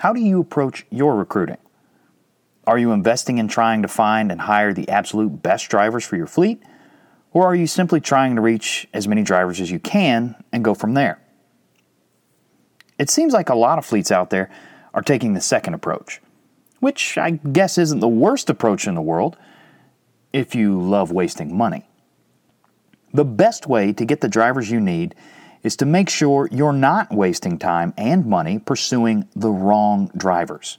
How do you approach your recruiting? Are you investing in trying to find and hire the absolute best drivers for your fleet? Or are you simply trying to reach as many drivers as you can and go from there? It seems like a lot of fleets out there are taking the second approach, which I guess isn't the worst approach in the world if you love wasting money. The best way to get the drivers you need is to make sure you're not wasting time and money pursuing the wrong drivers.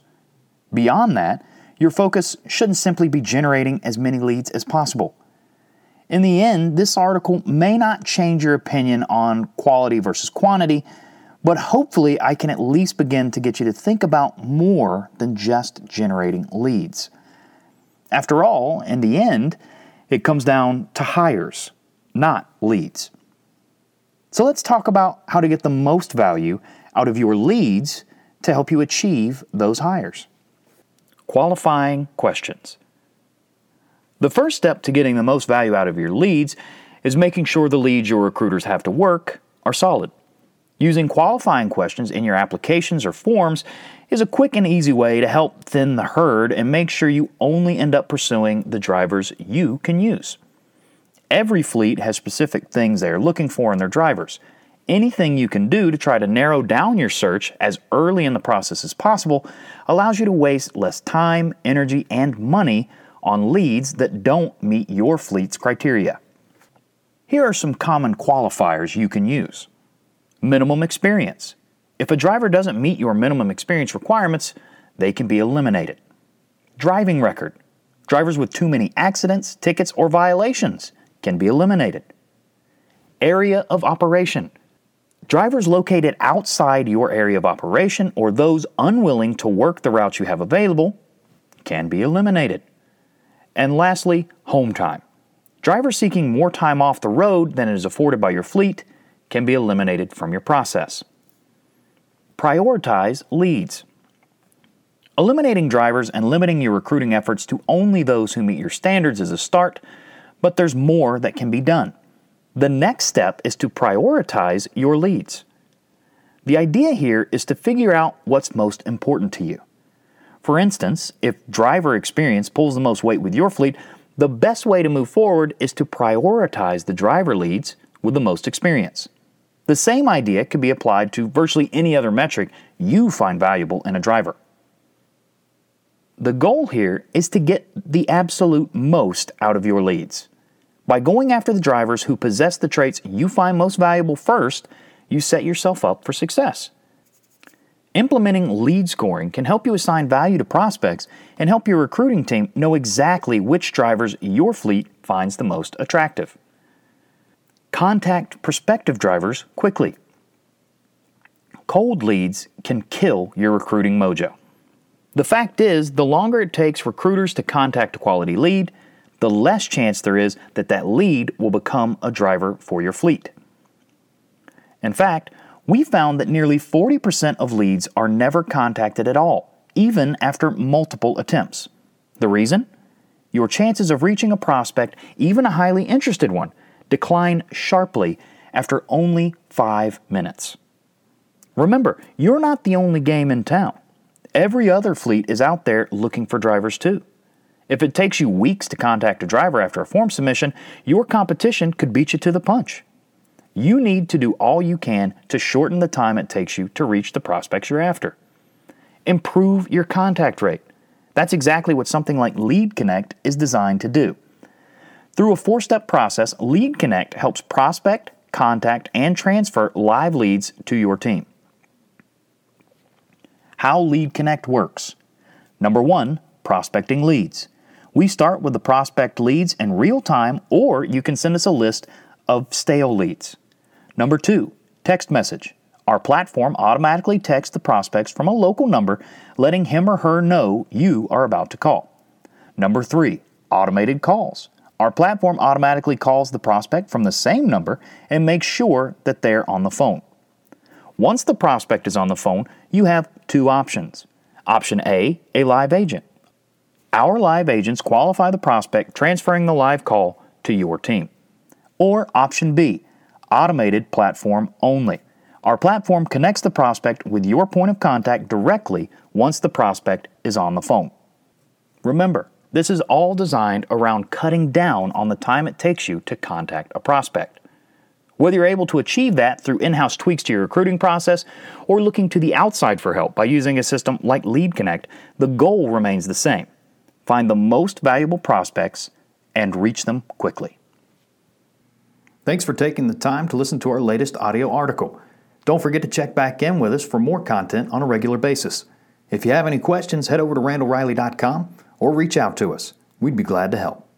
Beyond that, your focus shouldn't simply be generating as many leads as possible. In the end, this article may not change your opinion on quality versus quantity, but hopefully I can at least begin to get you to think about more than just generating leads. After all, in the end, it comes down to hires, not leads. So let's talk about how to get the most value out of your leads to help you achieve those hires. Qualifying questions. The first step to getting the most value out of your leads is making sure the leads your recruiters have to work are solid. Using qualifying questions in your applications or forms is a quick and easy way to help thin the herd and make sure you only end up pursuing the drivers you can use. Every fleet has specific things they are looking for in their drivers. Anything you can do to try to narrow down your search as early in the process as possible allows you to waste less time, energy, and money on leads that don't meet your fleet's criteria. Here are some common qualifiers you can use minimum experience. If a driver doesn't meet your minimum experience requirements, they can be eliminated. Driving record. Drivers with too many accidents, tickets, or violations can be eliminated. Area of operation. Drivers located outside your area of operation or those unwilling to work the routes you have available can be eliminated. And lastly, home time. Drivers seeking more time off the road than is afforded by your fleet can be eliminated from your process. Prioritize leads. Eliminating drivers and limiting your recruiting efforts to only those who meet your standards is a start, but there's more that can be done. The next step is to prioritize your leads. The idea here is to figure out what's most important to you. For instance, if driver experience pulls the most weight with your fleet, the best way to move forward is to prioritize the driver leads with the most experience. The same idea can be applied to virtually any other metric you find valuable in a driver. The goal here is to get the absolute most out of your leads. By going after the drivers who possess the traits you find most valuable first, you set yourself up for success. Implementing lead scoring can help you assign value to prospects and help your recruiting team know exactly which drivers your fleet finds the most attractive. Contact prospective drivers quickly. Cold leads can kill your recruiting mojo. The fact is, the longer it takes recruiters to contact a quality lead, the less chance there is that that lead will become a driver for your fleet. In fact, we found that nearly 40% of leads are never contacted at all, even after multiple attempts. The reason? Your chances of reaching a prospect, even a highly interested one, decline sharply after only five minutes. Remember, you're not the only game in town. Every other fleet is out there looking for drivers too. If it takes you weeks to contact a driver after a form submission, your competition could beat you to the punch. You need to do all you can to shorten the time it takes you to reach the prospects you're after. Improve your contact rate. That's exactly what something like Lead Connect is designed to do. Through a four step process, Lead Connect helps prospect, contact, and transfer live leads to your team. How Lead Connect works. Number one, prospecting leads. We start with the prospect leads in real time, or you can send us a list of stale leads. Number two, text message. Our platform automatically texts the prospects from a local number, letting him or her know you are about to call. Number three, automated calls. Our platform automatically calls the prospect from the same number and makes sure that they're on the phone. Once the prospect is on the phone, you have two options. Option A, a live agent. Our live agents qualify the prospect, transferring the live call to your team. Or option B, automated platform only. Our platform connects the prospect with your point of contact directly once the prospect is on the phone. Remember, this is all designed around cutting down on the time it takes you to contact a prospect. Whether you're able to achieve that through in house tweaks to your recruiting process or looking to the outside for help by using a system like Lead Connect, the goal remains the same find the most valuable prospects and reach them quickly. Thanks for taking the time to listen to our latest audio article. Don't forget to check back in with us for more content on a regular basis. If you have any questions, head over to randallreilly.com or reach out to us. We'd be glad to help.